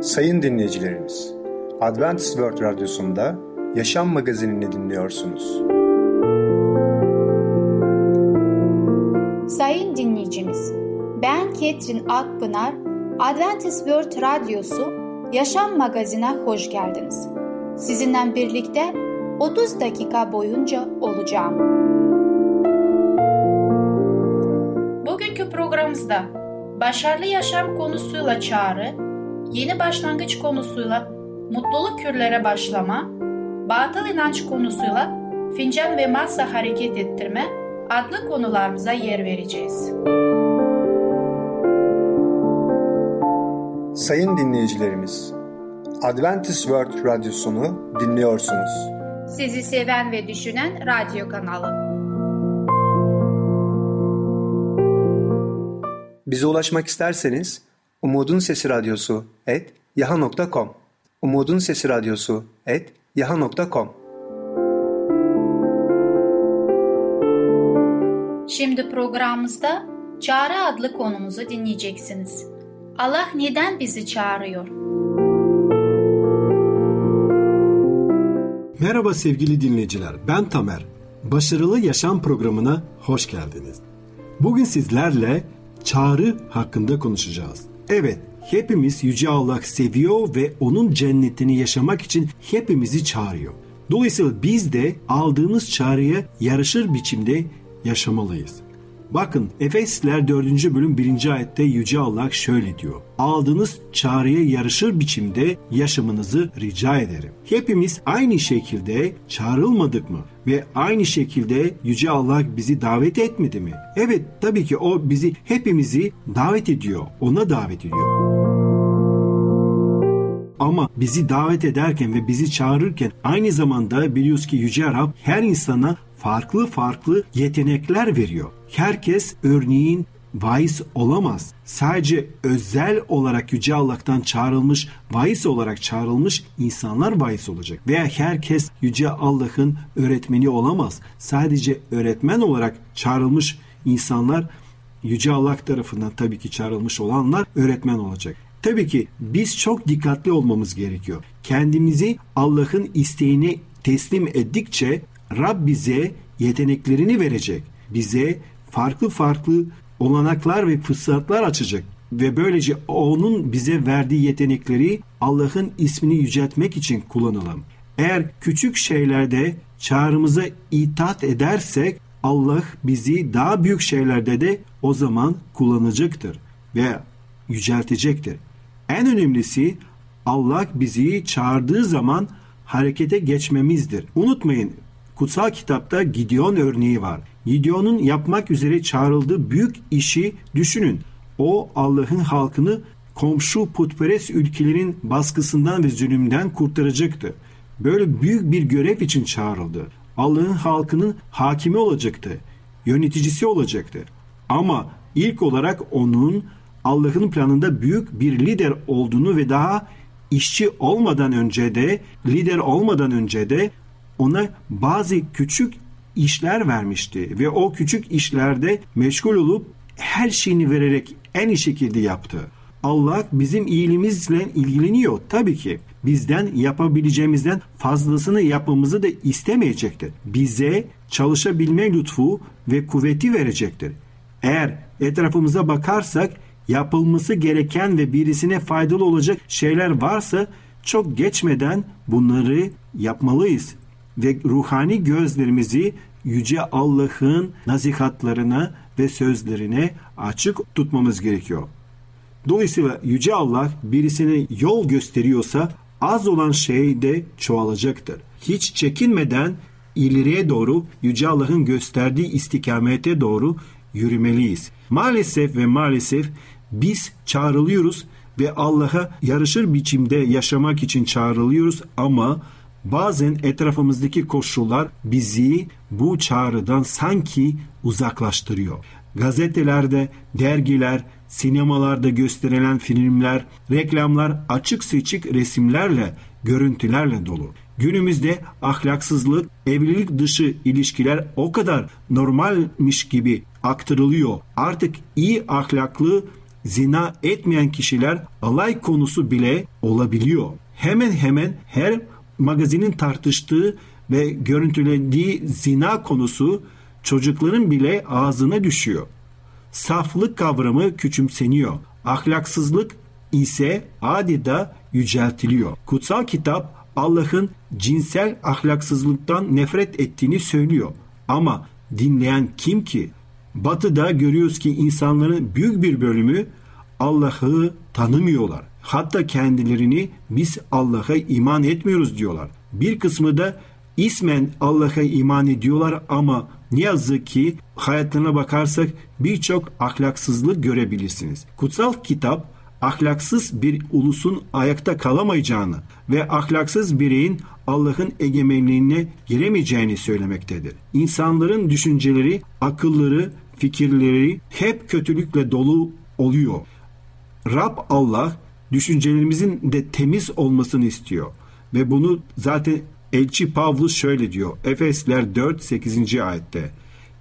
Sayın dinleyicilerimiz, Adventist World Radyosu'nda Yaşam Magazinini dinliyorsunuz. Sayın dinleyicimiz, ben Ketrin Akpınar, Adventist World Radyosu Yaşam Magazinine hoş geldiniz. Sizinle birlikte 30 dakika boyunca olacağım. Bugünkü programımızda başarılı yaşam konusuyla çağrı, yeni başlangıç konusuyla mutluluk kürlere başlama, batıl inanç konusuyla fincan ve masa hareket ettirme adlı konularımıza yer vereceğiz. Sayın dinleyicilerimiz, Adventist World Radyosunu dinliyorsunuz. Sizi seven ve düşünen radyo kanalı. Bize ulaşmak isterseniz Umutun Sesi Radyosu et yaha.com Umutun Sesi Radyosu et yaha.com Şimdi programımızda Çağrı adlı konumuzu dinleyeceksiniz. Allah neden bizi çağırıyor? Merhaba sevgili dinleyiciler, ben Tamer. Başarılı Yaşam programına hoş geldiniz. Bugün sizlerle çağrı hakkında konuşacağız. Evet, hepimiz Yüce Allah seviyor ve onun cennetini yaşamak için hepimizi çağırıyor. Dolayısıyla biz de aldığımız çağrıya yarışır biçimde yaşamalıyız. Bakın Efesliler 4. bölüm 1. ayette Yüce Allah şöyle diyor. Aldığınız çağrıya yarışır biçimde yaşamınızı rica ederim. Hepimiz aynı şekilde çağrılmadık mı? Ve aynı şekilde Yüce Allah bizi davet etmedi mi? Evet tabii ki o bizi hepimizi davet ediyor. Ona davet ediyor. Ama bizi davet ederken ve bizi çağırırken aynı zamanda biliyoruz ki Yüce Rab her insana farklı farklı yetenekler veriyor. Herkes örneğin vaiz olamaz. Sadece özel olarak Yüce Allah'tan çağrılmış, vaiz olarak çağrılmış insanlar vaiz olacak. Veya herkes Yüce Allah'ın öğretmeni olamaz. Sadece öğretmen olarak çağrılmış insanlar Yüce Allah tarafından tabii ki çağrılmış olanlar öğretmen olacak. Tabii ki biz çok dikkatli olmamız gerekiyor. Kendimizi Allah'ın isteğine teslim ettikçe Rab bize yeteneklerini verecek. Bize farklı farklı olanaklar ve fırsatlar açacak ve böylece onun bize verdiği yetenekleri Allah'ın ismini yüceltmek için kullanalım. Eğer küçük şeylerde çağrımıza itaat edersek Allah bizi daha büyük şeylerde de o zaman kullanacaktır ve yüceltecektir. En önemlisi Allah bizi çağırdığı zaman harekete geçmemizdir. Unutmayın kutsal kitapta Gideon örneği var. Gideon'un yapmak üzere çağrıldığı büyük işi düşünün. O Allah'ın halkını komşu putperest ülkelerin baskısından ve zulümden kurtaracaktı. Böyle büyük bir görev için çağrıldı. Allah'ın halkının hakimi olacaktı. Yöneticisi olacaktı. Ama ilk olarak onun Allah'ın planında büyük bir lider olduğunu ve daha işçi olmadan önce de lider olmadan önce de ona bazı küçük işler vermişti ve o küçük işlerde meşgul olup her şeyini vererek en iyi şekilde yaptı. Allah bizim iyiliğimizle ilgileniyor tabii ki. Bizden yapabileceğimizden fazlasını yapmamızı da istemeyecektir. Bize çalışabilme lütfu ve kuvveti verecektir. Eğer etrafımıza bakarsak yapılması gereken ve birisine faydalı olacak şeyler varsa çok geçmeden bunları yapmalıyız ve ruhani gözlerimizi yüce Allah'ın nasihatlarına ve sözlerine açık tutmamız gerekiyor. Dolayısıyla yüce Allah birisine yol gösteriyorsa az olan şey de çoğalacaktır. Hiç çekinmeden ileriye doğru yüce Allah'ın gösterdiği istikamete doğru yürümeliyiz. Maalesef ve maalesef biz çağrılıyoruz ve Allah'a yarışır biçimde yaşamak için çağrılıyoruz ama bazen etrafımızdaki koşullar bizi bu çağrıdan sanki uzaklaştırıyor. Gazetelerde, dergiler, sinemalarda gösterilen filmler, reklamlar açık seçik resimlerle, görüntülerle dolu. Günümüzde ahlaksızlık, evlilik dışı ilişkiler o kadar normalmiş gibi aktarılıyor. Artık iyi ahlaklı zina etmeyen kişiler alay konusu bile olabiliyor. Hemen hemen her magazinin tartıştığı ve görüntülendiği zina konusu çocukların bile ağzına düşüyor. Saflık kavramı küçümseniyor. Ahlaksızlık ise adeta yüceltiliyor. Kutsal kitap Allah'ın cinsel ahlaksızlıktan nefret ettiğini söylüyor. Ama dinleyen kim ki? Batı'da görüyoruz ki insanların büyük bir bölümü Allah'ı tanımıyorlar. Hatta kendilerini biz Allah'a iman etmiyoruz diyorlar. Bir kısmı da ismen Allah'a iman ediyorlar ama ne yazık ki hayatlarına bakarsak birçok ahlaksızlık görebilirsiniz. Kutsal kitap ahlaksız bir ulusun ayakta kalamayacağını ve ahlaksız bireyin Allah'ın egemenliğine giremeyeceğini söylemektedir. İnsanların düşünceleri, akılları, fikirleri hep kötülükle dolu oluyor. Rab Allah düşüncelerimizin de temiz olmasını istiyor. Ve bunu zaten Elçi Pavlus şöyle diyor. Efesler 4 8. ayette.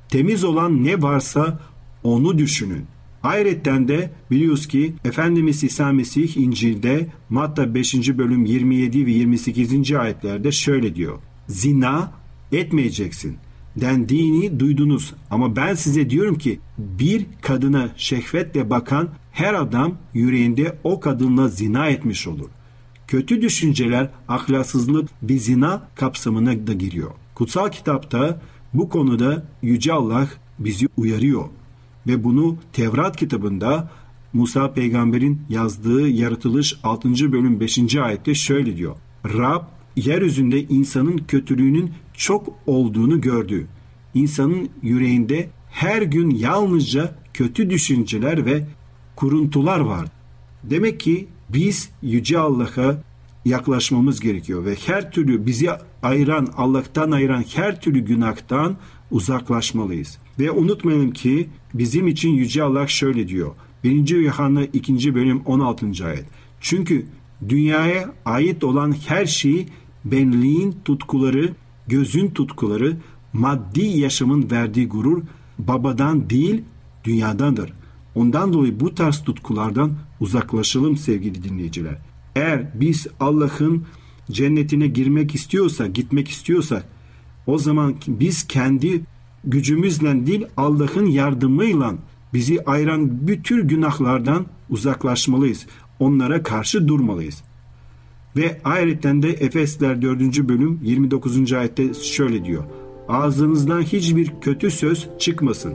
Temiz olan ne varsa onu düşünün. Ayrıca de biliyoruz ki Efendimiz İsa Mesih İncil'de Matta 5. bölüm 27 ve 28. ayetlerde şöyle diyor. Zina etmeyeceksin dendiğini duydunuz ama ben size diyorum ki bir kadına şehvetle bakan her adam yüreğinde o kadınla zina etmiş olur. Kötü düşünceler, ahlaksızlık bir zina kapsamına da giriyor. Kutsal kitapta bu konuda Yüce Allah bizi uyarıyor ve bunu Tevrat kitabında Musa peygamberin yazdığı yaratılış 6. bölüm 5. ayette şöyle diyor. Rab yeryüzünde insanın kötülüğünün çok olduğunu gördü. İnsanın yüreğinde her gün yalnızca kötü düşünceler ve kuruntular var. Demek ki biz Yüce Allah'a yaklaşmamız gerekiyor ve her türlü bizi ayıran, Allah'tan ayıran her türlü günahtan uzaklaşmalıyız. Ve unutmayalım ki bizim için Yüce Allah şöyle diyor. 1. Yuhanna 2. bölüm 16. ayet. Çünkü dünyaya ait olan her şeyi benliğin tutkuları, gözün tutkuları, maddi yaşamın verdiği gurur babadan değil dünyadandır. Ondan dolayı bu tarz tutkulardan uzaklaşalım sevgili dinleyiciler. Eğer biz Allah'ın cennetine girmek istiyorsak, gitmek istiyorsak o zaman biz kendi gücümüzle değil Allah'ın yardımıyla bizi ayıran bütün günahlardan uzaklaşmalıyız. Onlara karşı durmalıyız. Ve ayrıca de Efesler 4. bölüm 29. ayette şöyle diyor. Ağzınızdan hiçbir kötü söz çıkmasın.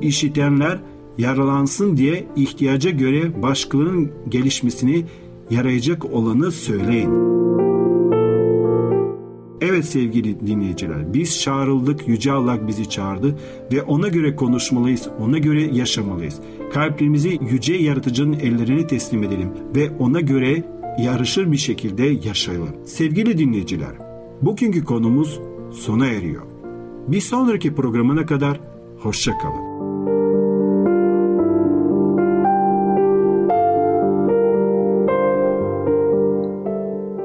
İşitenler yaralansın diye ihtiyaca göre başkalarının gelişmesini yarayacak olanı söyleyin. Evet sevgili dinleyiciler biz çağrıldık Yüce Allah bizi çağırdı ve ona göre konuşmalıyız ona göre yaşamalıyız. Kalplerimizi Yüce Yaratıcının ellerine teslim edelim ve ona göre yarışır bir şekilde yaşayalım. Sevgili dinleyiciler bugünkü konumuz sona eriyor. Bir sonraki programına kadar hoşçakalın.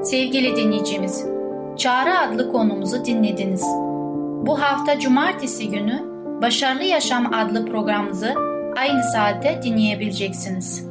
Sevgili dinleyicimiz, Çağrı adlı konumuzu dinlediniz. Bu hafta cumartesi günü Başarılı Yaşam adlı programımızı aynı saatte dinleyebileceksiniz.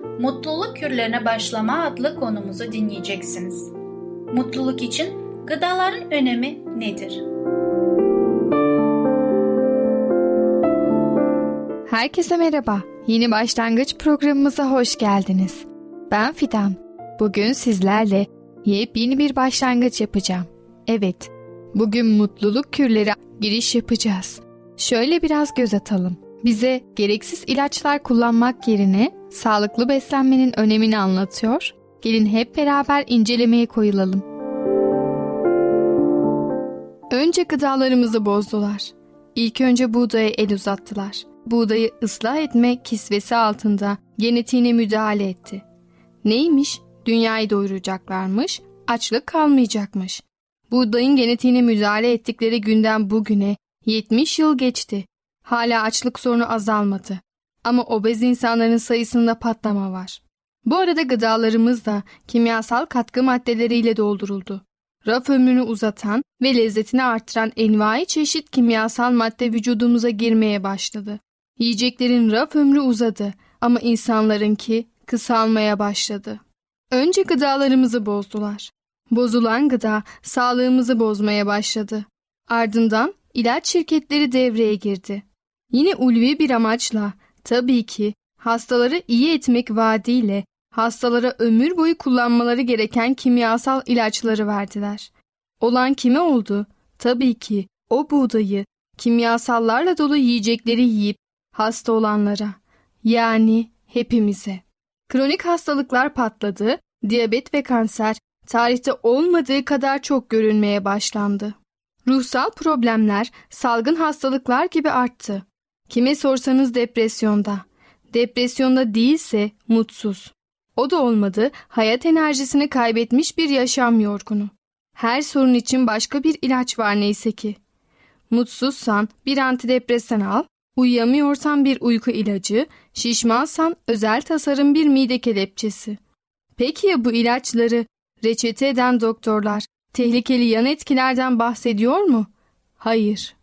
Mutluluk Kürlerine Başlama adlı konumuzu dinleyeceksiniz. Mutluluk için gıdaların önemi nedir? Herkese merhaba. Yeni başlangıç programımıza hoş geldiniz. Ben Fidan. Bugün sizlerle yepyeni bir başlangıç yapacağım. Evet, bugün mutluluk kürleri giriş yapacağız. Şöyle biraz göz atalım. Bize gereksiz ilaçlar kullanmak yerine sağlıklı beslenmenin önemini anlatıyor. Gelin hep beraber incelemeye koyulalım. Önce gıdalarımızı bozdular. İlk önce buğdaya el uzattılar. Buğdayı ıslah etme kisvesi altında genetiğine müdahale etti. Neymiş? Dünyayı doyuracaklarmış, açlık kalmayacakmış. Buğdayın genetiğine müdahale ettikleri günden bugüne 70 yıl geçti. Hala açlık sorunu azalmadı. Ama obez insanların sayısında patlama var. Bu arada gıdalarımız da kimyasal katkı maddeleriyle dolduruldu. Raf ömrünü uzatan ve lezzetini artıran envai çeşit kimyasal madde vücudumuza girmeye başladı. Yiyeceklerin raf ömrü uzadı ama insanlarınki kısalmaya başladı. Önce gıdalarımızı bozdular. Bozulan gıda sağlığımızı bozmaya başladı. Ardından ilaç şirketleri devreye girdi. Yine ulvi bir amaçla tabii ki hastaları iyi etmek vaadiyle hastalara ömür boyu kullanmaları gereken kimyasal ilaçları verdiler. Olan kime oldu? Tabii ki o buğdayı kimyasallarla dolu yiyecekleri yiyip hasta olanlara yani hepimize. Kronik hastalıklar patladı, diyabet ve kanser tarihte olmadığı kadar çok görülmeye başlandı. Ruhsal problemler salgın hastalıklar gibi arttı. Kime sorsanız depresyonda. Depresyonda değilse mutsuz. O da olmadı, hayat enerjisini kaybetmiş bir yaşam yorgunu. Her sorun için başka bir ilaç var neyse ki. Mutsuzsan bir antidepresan al, uyuyamıyorsan bir uyku ilacı, şişmansan özel tasarım bir mide kelepçesi. Peki ya bu ilaçları reçete eden doktorlar tehlikeli yan etkilerden bahsediyor mu? Hayır.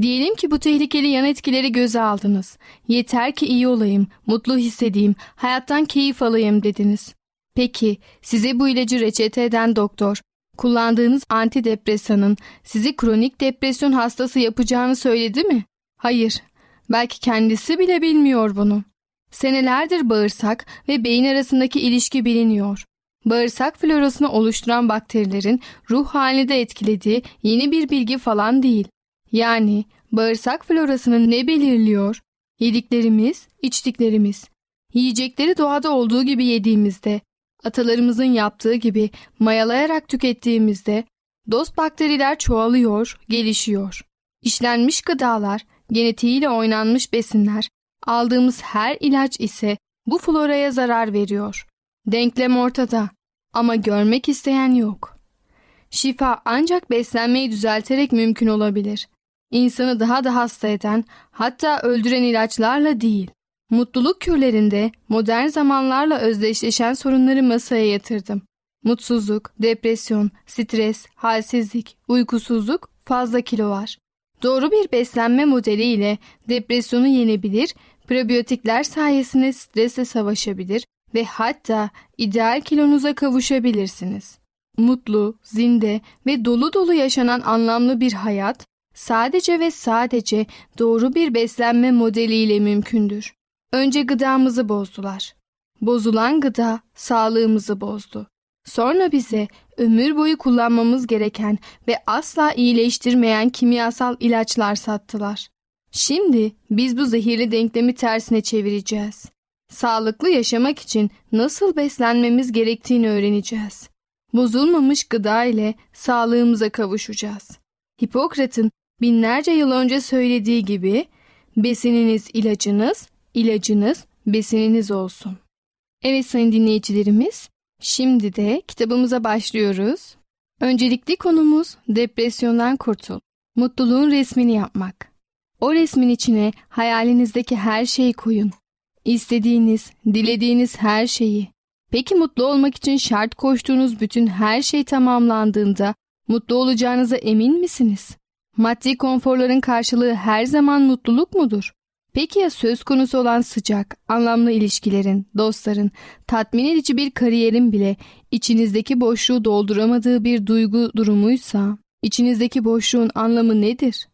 Diyelim ki bu tehlikeli yan etkileri göze aldınız. Yeter ki iyi olayım, mutlu hissedeyim, hayattan keyif alayım dediniz. Peki size bu ilacı reçete eden doktor, kullandığınız antidepresanın sizi kronik depresyon hastası yapacağını söyledi mi? Hayır. Belki kendisi bile bilmiyor bunu. Senelerdir bağırsak ve beyin arasındaki ilişki biliniyor. Bağırsak florasını oluşturan bakterilerin ruh halini de etkilediği yeni bir bilgi falan değil. Yani bağırsak florasını ne belirliyor? Yediklerimiz, içtiklerimiz. Yiyecekleri doğada olduğu gibi yediğimizde, atalarımızın yaptığı gibi mayalayarak tükettiğimizde dost bakteriler çoğalıyor, gelişiyor. İşlenmiş gıdalar, genetiğiyle oynanmış besinler, aldığımız her ilaç ise bu floraya zarar veriyor. Denklem ortada ama görmek isteyen yok. Şifa ancak beslenmeyi düzelterek mümkün olabilir. İnsanı daha da hasta eden, hatta öldüren ilaçlarla değil. Mutluluk kürlerinde modern zamanlarla özdeşleşen sorunları masaya yatırdım. Mutsuzluk, depresyon, stres, halsizlik, uykusuzluk, fazla kilo var. Doğru bir beslenme modeliyle depresyonu yenebilir, prebiyotikler sayesinde stresle savaşabilir ve hatta ideal kilonuza kavuşabilirsiniz. Mutlu, zinde ve dolu dolu yaşanan anlamlı bir hayat sadece ve sadece doğru bir beslenme modeliyle mümkündür. Önce gıdamızı bozdular. Bozulan gıda sağlığımızı bozdu. Sonra bize ömür boyu kullanmamız gereken ve asla iyileştirmeyen kimyasal ilaçlar sattılar. Şimdi biz bu zehirli denklemi tersine çevireceğiz. Sağlıklı yaşamak için nasıl beslenmemiz gerektiğini öğreneceğiz. Bozulmamış gıda ile sağlığımıza kavuşacağız. Hipokrat'ın binlerce yıl önce söylediği gibi besininiz ilacınız, ilacınız besininiz olsun. Evet sayın dinleyicilerimiz, şimdi de kitabımıza başlıyoruz. Öncelikli konumuz depresyondan kurtul. Mutluluğun resmini yapmak. O resmin içine hayalinizdeki her şeyi koyun. İstediğiniz, dilediğiniz her şeyi. Peki mutlu olmak için şart koştuğunuz bütün her şey tamamlandığında mutlu olacağınıza emin misiniz? Maddi konforların karşılığı her zaman mutluluk mudur? Peki ya söz konusu olan sıcak, anlamlı ilişkilerin, dostların, tatmin edici bir kariyerin bile içinizdeki boşluğu dolduramadığı bir duygu durumuysa, içinizdeki boşluğun anlamı nedir?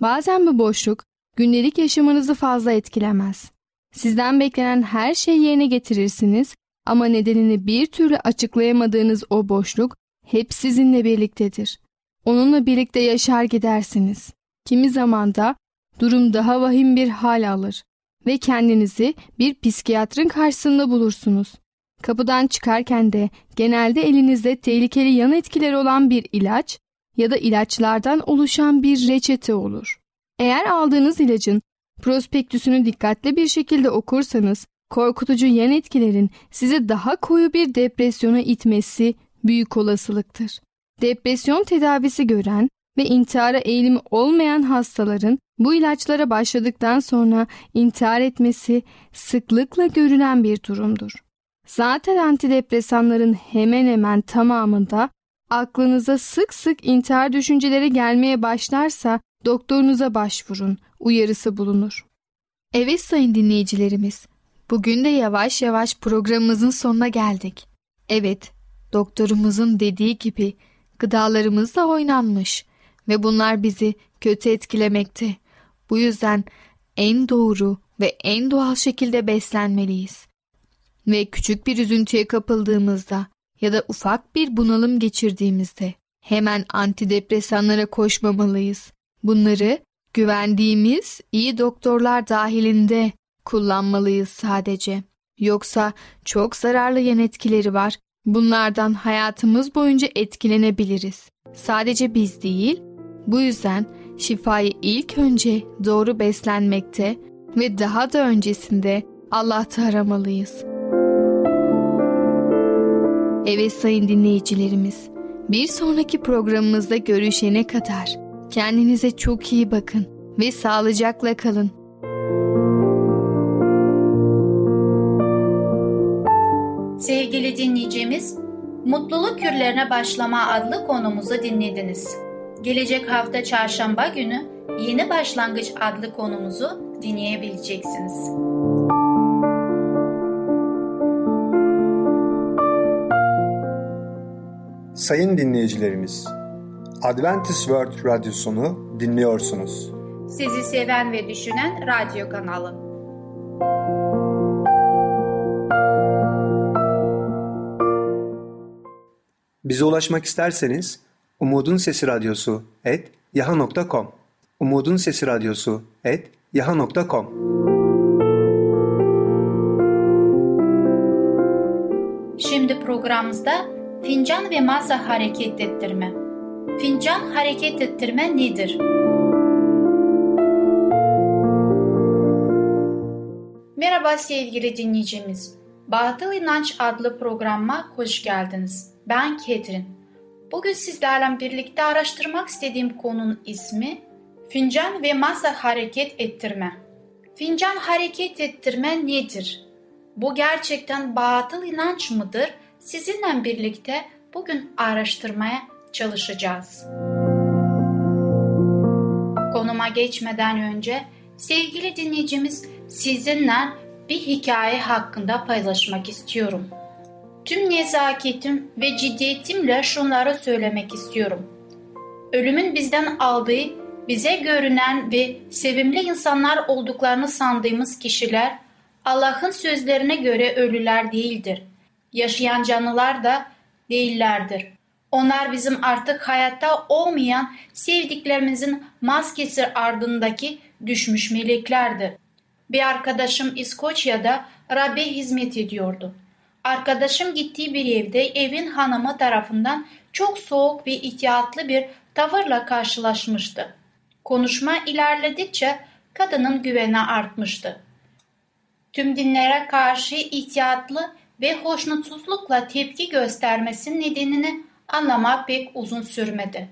Bazen bu boşluk gündelik yaşamınızı fazla etkilemez. Sizden beklenen her şeyi yerine getirirsiniz ama nedenini bir türlü açıklayamadığınız o boşluk hep sizinle birliktedir. Onunla birlikte yaşar gidersiniz. Kimi zaman da durum daha vahim bir hal alır ve kendinizi bir psikiyatrın karşısında bulursunuz. Kapıdan çıkarken de genelde elinizde tehlikeli yan etkileri olan bir ilaç ya da ilaçlardan oluşan bir reçete olur. Eğer aldığınız ilacın prospektüsünü dikkatli bir şekilde okursanız korkutucu yan etkilerin sizi daha koyu bir depresyona itmesi büyük olasılıktır. Depresyon tedavisi gören ve intihara eğilimi olmayan hastaların bu ilaçlara başladıktan sonra intihar etmesi sıklıkla görülen bir durumdur. Zaten antidepresanların hemen hemen tamamında aklınıza sık sık intihar düşünceleri gelmeye başlarsa doktorunuza başvurun uyarısı bulunur. Evet sayın dinleyicilerimiz, bugün de yavaş yavaş programımızın sonuna geldik. Evet, doktorumuzun dediği gibi gıdalarımız da oynanmış ve bunlar bizi kötü etkilemekte. Bu yüzden en doğru ve en doğal şekilde beslenmeliyiz. Ve küçük bir üzüntüye kapıldığımızda ya da ufak bir bunalım geçirdiğimizde hemen antidepresanlara koşmamalıyız. Bunları güvendiğimiz iyi doktorlar dahilinde kullanmalıyız sadece. Yoksa çok zararlı yan etkileri var. Bunlardan hayatımız boyunca etkilenebiliriz. Sadece biz değil, bu yüzden şifayı ilk önce doğru beslenmekte ve daha da öncesinde Allah'ta aramalıyız. Evet sayın dinleyicilerimiz, bir sonraki programımızda görüşene kadar kendinize çok iyi bakın ve sağlıcakla kalın. Sevgili Mutluluk Kürlerine Başlama adlı konumuzu dinlediniz. Gelecek hafta çarşamba günü Yeni Başlangıç adlı konumuzu dinleyebileceksiniz. Sayın dinleyicilerimiz, Adventist World Radyosunu dinliyorsunuz. Sizi seven ve düşünen radyo kanalı. Bize ulaşmak isterseniz Umutun Sesi Radyosu et yaha.com Umutun Sesi Radyosu et yaha.com Şimdi programımızda fincan ve masa hareket ettirme. Fincan hareket ettirme nedir? Merhaba sevgili dinleyicimiz. Batıl İnanç adlı programa hoş geldiniz. Ben Ketrin. Bugün sizlerle birlikte araştırmak istediğim konunun ismi fincan ve masa hareket ettirme. Fincan hareket ettirme nedir? Bu gerçekten batıl inanç mıdır? Sizinle birlikte bugün araştırmaya çalışacağız. Konuma geçmeden önce sevgili dinleyicimiz sizinle bir hikaye hakkında paylaşmak istiyorum. Tüm nezaketim ve ciddiyetimle şunları söylemek istiyorum. Ölümün bizden aldığı, bize görünen ve sevimli insanlar olduklarını sandığımız kişiler Allah'ın sözlerine göre ölüler değildir. Yaşayan canlılar da değillerdir. Onlar bizim artık hayatta olmayan sevdiklerimizin maskesi ardındaki düşmüş meleklerdir. Bir arkadaşım İskoçya'da Rab'be hizmet ediyordu. Arkadaşım gittiği bir evde evin hanımı tarafından çok soğuk ve ihtiyatlı bir tavırla karşılaşmıştı. Konuşma ilerledikçe kadının güveni artmıştı. Tüm dinlere karşı ihtiyatlı ve hoşnutsuzlukla tepki göstermesinin nedenini anlamak pek uzun sürmedi.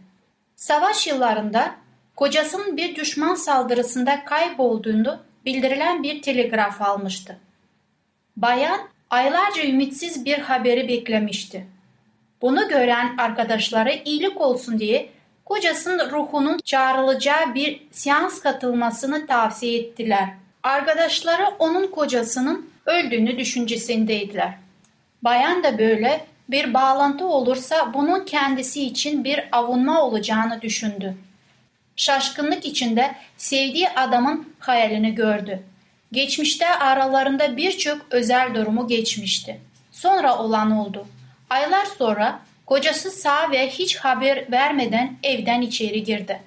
Savaş yıllarında kocasının bir düşman saldırısında kaybolduğunu bildirilen bir telgraf almıştı. Bayan aylarca ümitsiz bir haberi beklemişti. Bunu gören arkadaşları iyilik olsun diye kocasının ruhunun çağrılacağı bir seans katılmasını tavsiye ettiler. Arkadaşları onun kocasının öldüğünü düşüncesindeydiler. Bayan da böyle bir bağlantı olursa bunun kendisi için bir avunma olacağını düşündü. Şaşkınlık içinde sevdiği adamın hayalini gördü. Geçmişte aralarında birçok özel durumu geçmişti. Sonra olan oldu. Aylar sonra kocası sağ ve hiç haber vermeden evden içeri girdi.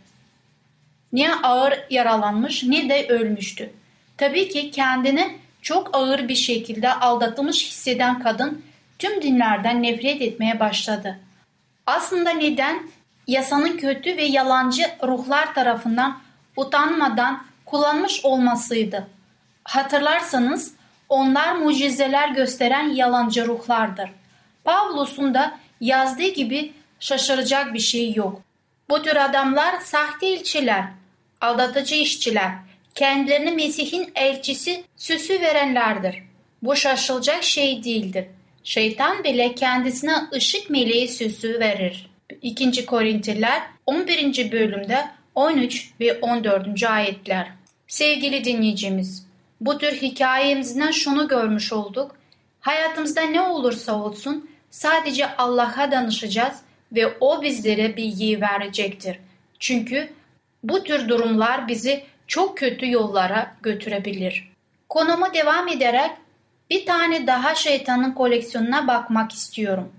Ne ağır yaralanmış ne de ölmüştü. Tabii ki kendini çok ağır bir şekilde aldatılmış hisseden kadın tüm dinlerden nefret etmeye başladı. Aslında neden yasanın kötü ve yalancı ruhlar tarafından utanmadan kullanmış olmasıydı. Hatırlarsanız onlar mucizeler gösteren yalancı ruhlardır. Pavlus'un da yazdığı gibi şaşıracak bir şey yok. Bu tür adamlar sahte ilçiler, aldatıcı işçiler, kendilerini Mesih'in elçisi süsü verenlerdir. Bu şaşılacak şey değildir. Şeytan bile kendisine ışık meleği süsü verir. 2. Korintliler 11. bölümde 13 ve 14. ayetler. Sevgili dinleyicimiz, bu tür hikayemizden şunu görmüş olduk. Hayatımızda ne olursa olsun sadece Allah'a danışacağız ve O bizlere bilgiyi verecektir. Çünkü bu tür durumlar bizi çok kötü yollara götürebilir. Konumu devam ederek bir tane daha şeytanın koleksiyonuna bakmak istiyorum.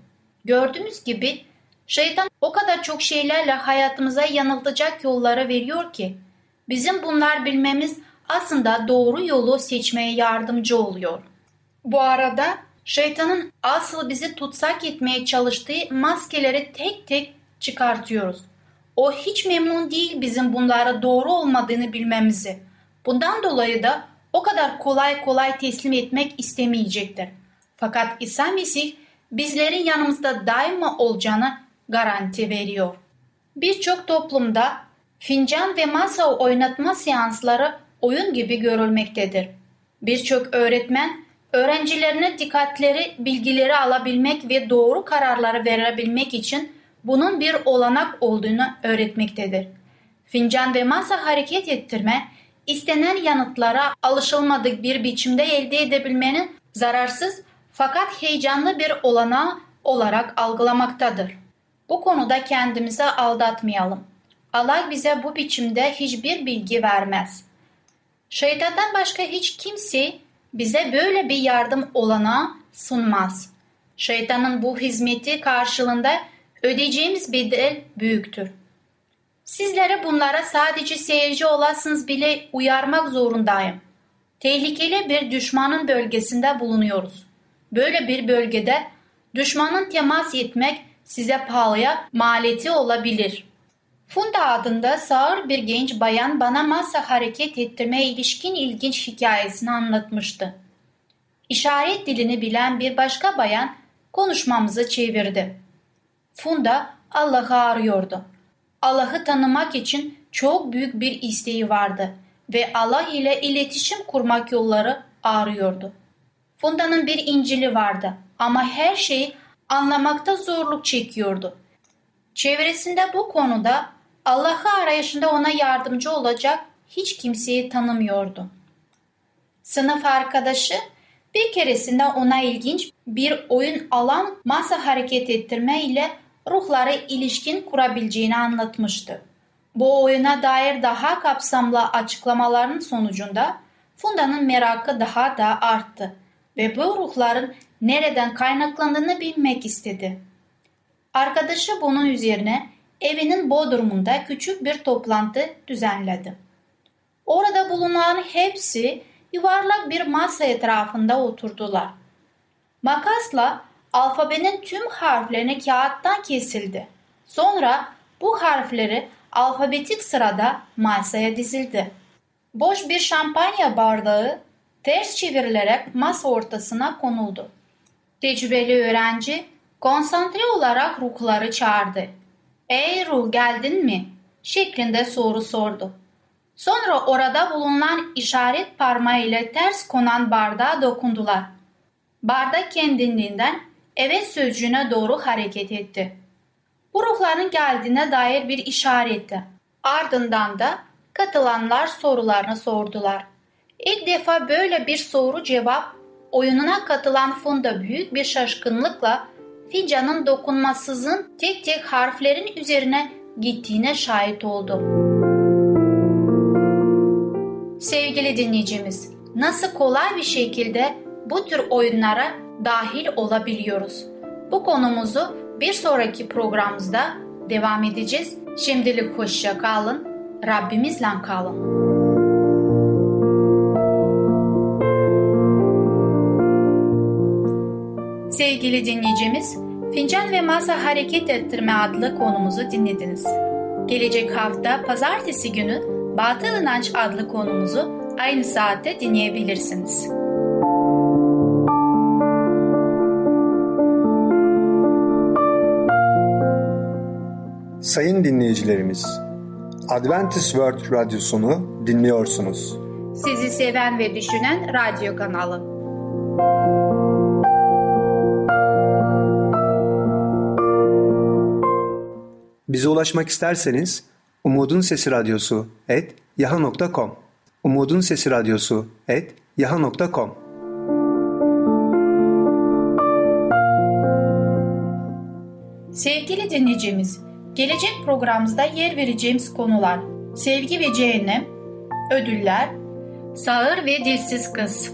Gördüğümüz gibi şeytan o kadar çok şeylerle hayatımıza yanıltacak yollara veriyor ki bizim bunlar bilmemiz aslında doğru yolu seçmeye yardımcı oluyor. Bu arada şeytanın asıl bizi tutsak etmeye çalıştığı maskeleri tek tek çıkartıyoruz. O hiç memnun değil bizim bunlara doğru olmadığını bilmemizi. Bundan dolayı da o kadar kolay kolay teslim etmek istemeyecektir. Fakat İsa Mesih bizlerin yanımızda daima olacağını garanti veriyor. Birçok toplumda fincan ve masa oynatma seansları oyun gibi görülmektedir. Birçok öğretmen öğrencilerine dikkatleri, bilgileri alabilmek ve doğru kararları verebilmek için bunun bir olanak olduğunu öğretmektedir. Fincan ve masa hareket ettirme, istenen yanıtlara alışılmadık bir biçimde elde edebilmenin zararsız fakat heyecanlı bir olanağı olarak algılamaktadır. Bu konuda kendimizi aldatmayalım. Allah bize bu biçimde hiçbir bilgi vermez. Şeytandan başka hiç kimse bize böyle bir yardım olanağı sunmaz. Şeytanın bu hizmeti karşılığında ödeyeceğimiz bedel büyüktür. Sizlere bunlara sadece seyirci olasınız bile uyarmak zorundayım. Tehlikeli bir düşmanın bölgesinde bulunuyoruz. Böyle bir bölgede düşmanın temas etmek size pahalıya maliyeti olabilir. Funda adında sağır bir genç bayan bana masa hareket ettirmeye ilişkin ilginç hikayesini anlatmıştı. İşaret dilini bilen bir başka bayan konuşmamızı çevirdi. Funda Allah'ı arıyordu. Allah'ı tanımak için çok büyük bir isteği vardı ve Allah ile iletişim kurmak yolları arıyordu. Funda'nın bir İncil'i vardı ama her şeyi anlamakta zorluk çekiyordu. Çevresinde bu konuda Allah'ı arayışında ona yardımcı olacak hiç kimseyi tanımıyordu. Sınıf arkadaşı bir keresinde ona ilginç bir oyun alan masa hareket ettirme ile ruhları ilişkin kurabileceğini anlatmıştı. Bu oyuna dair daha kapsamlı açıklamaların sonucunda Funda'nın merakı daha da arttı ve bu ruhların nereden kaynaklandığını bilmek istedi. Arkadaşı bunun üzerine evinin bodrumunda küçük bir toplantı düzenledi. Orada bulunan hepsi yuvarlak bir masa etrafında oturdular. Makasla alfabenin tüm harflerini kağıttan kesildi. Sonra bu harfleri alfabetik sırada masaya dizildi. Boş bir şampanya bardağı ters çevrilerek masa ortasına konuldu. Tecrübeli öğrenci konsantre olarak ruhları çağırdı. ''Ey ruh geldin mi?'' şeklinde soru sordu. Sonra orada bulunan işaret parmağı ile ters konan bardağa dokundular. Bardak kendiliğinden evet sözcüğüne doğru hareket etti. Bu ruhların geldiğine dair bir işaretti. Ardından da katılanlar sorularını sordular. İlk defa böyle bir soru cevap oyununa katılan Funda büyük bir şaşkınlıkla fincanın dokunmasızın tek tek harflerin üzerine gittiğine şahit oldu. Sevgili dinleyicimiz, nasıl kolay bir şekilde bu tür oyunlara dahil olabiliyoruz? Bu konumuzu bir sonraki programımızda devam edeceğiz. Şimdilik hoşça kalın, Rabbimizle kalın. Sevgili dinleyicimiz, Fincan ve Masa Hareket Ettirme adlı konumuzu dinlediniz. Gelecek hafta pazartesi günü Batıl İnanç adlı konumuzu aynı saatte dinleyebilirsiniz. Sayın dinleyicilerimiz, Adventist World Radyosunu dinliyorsunuz. Sizi seven ve düşünen radyo kanalı. Bize ulaşmak isterseniz Umutun Sesi Radyosu et yaha.com Umutun Sesi Radyosu et yaha.com Sevgili dinleyicimiz, gelecek programımızda yer vereceğimiz konular sevgi ve cehennem, ödüller, sağır ve dilsiz kız.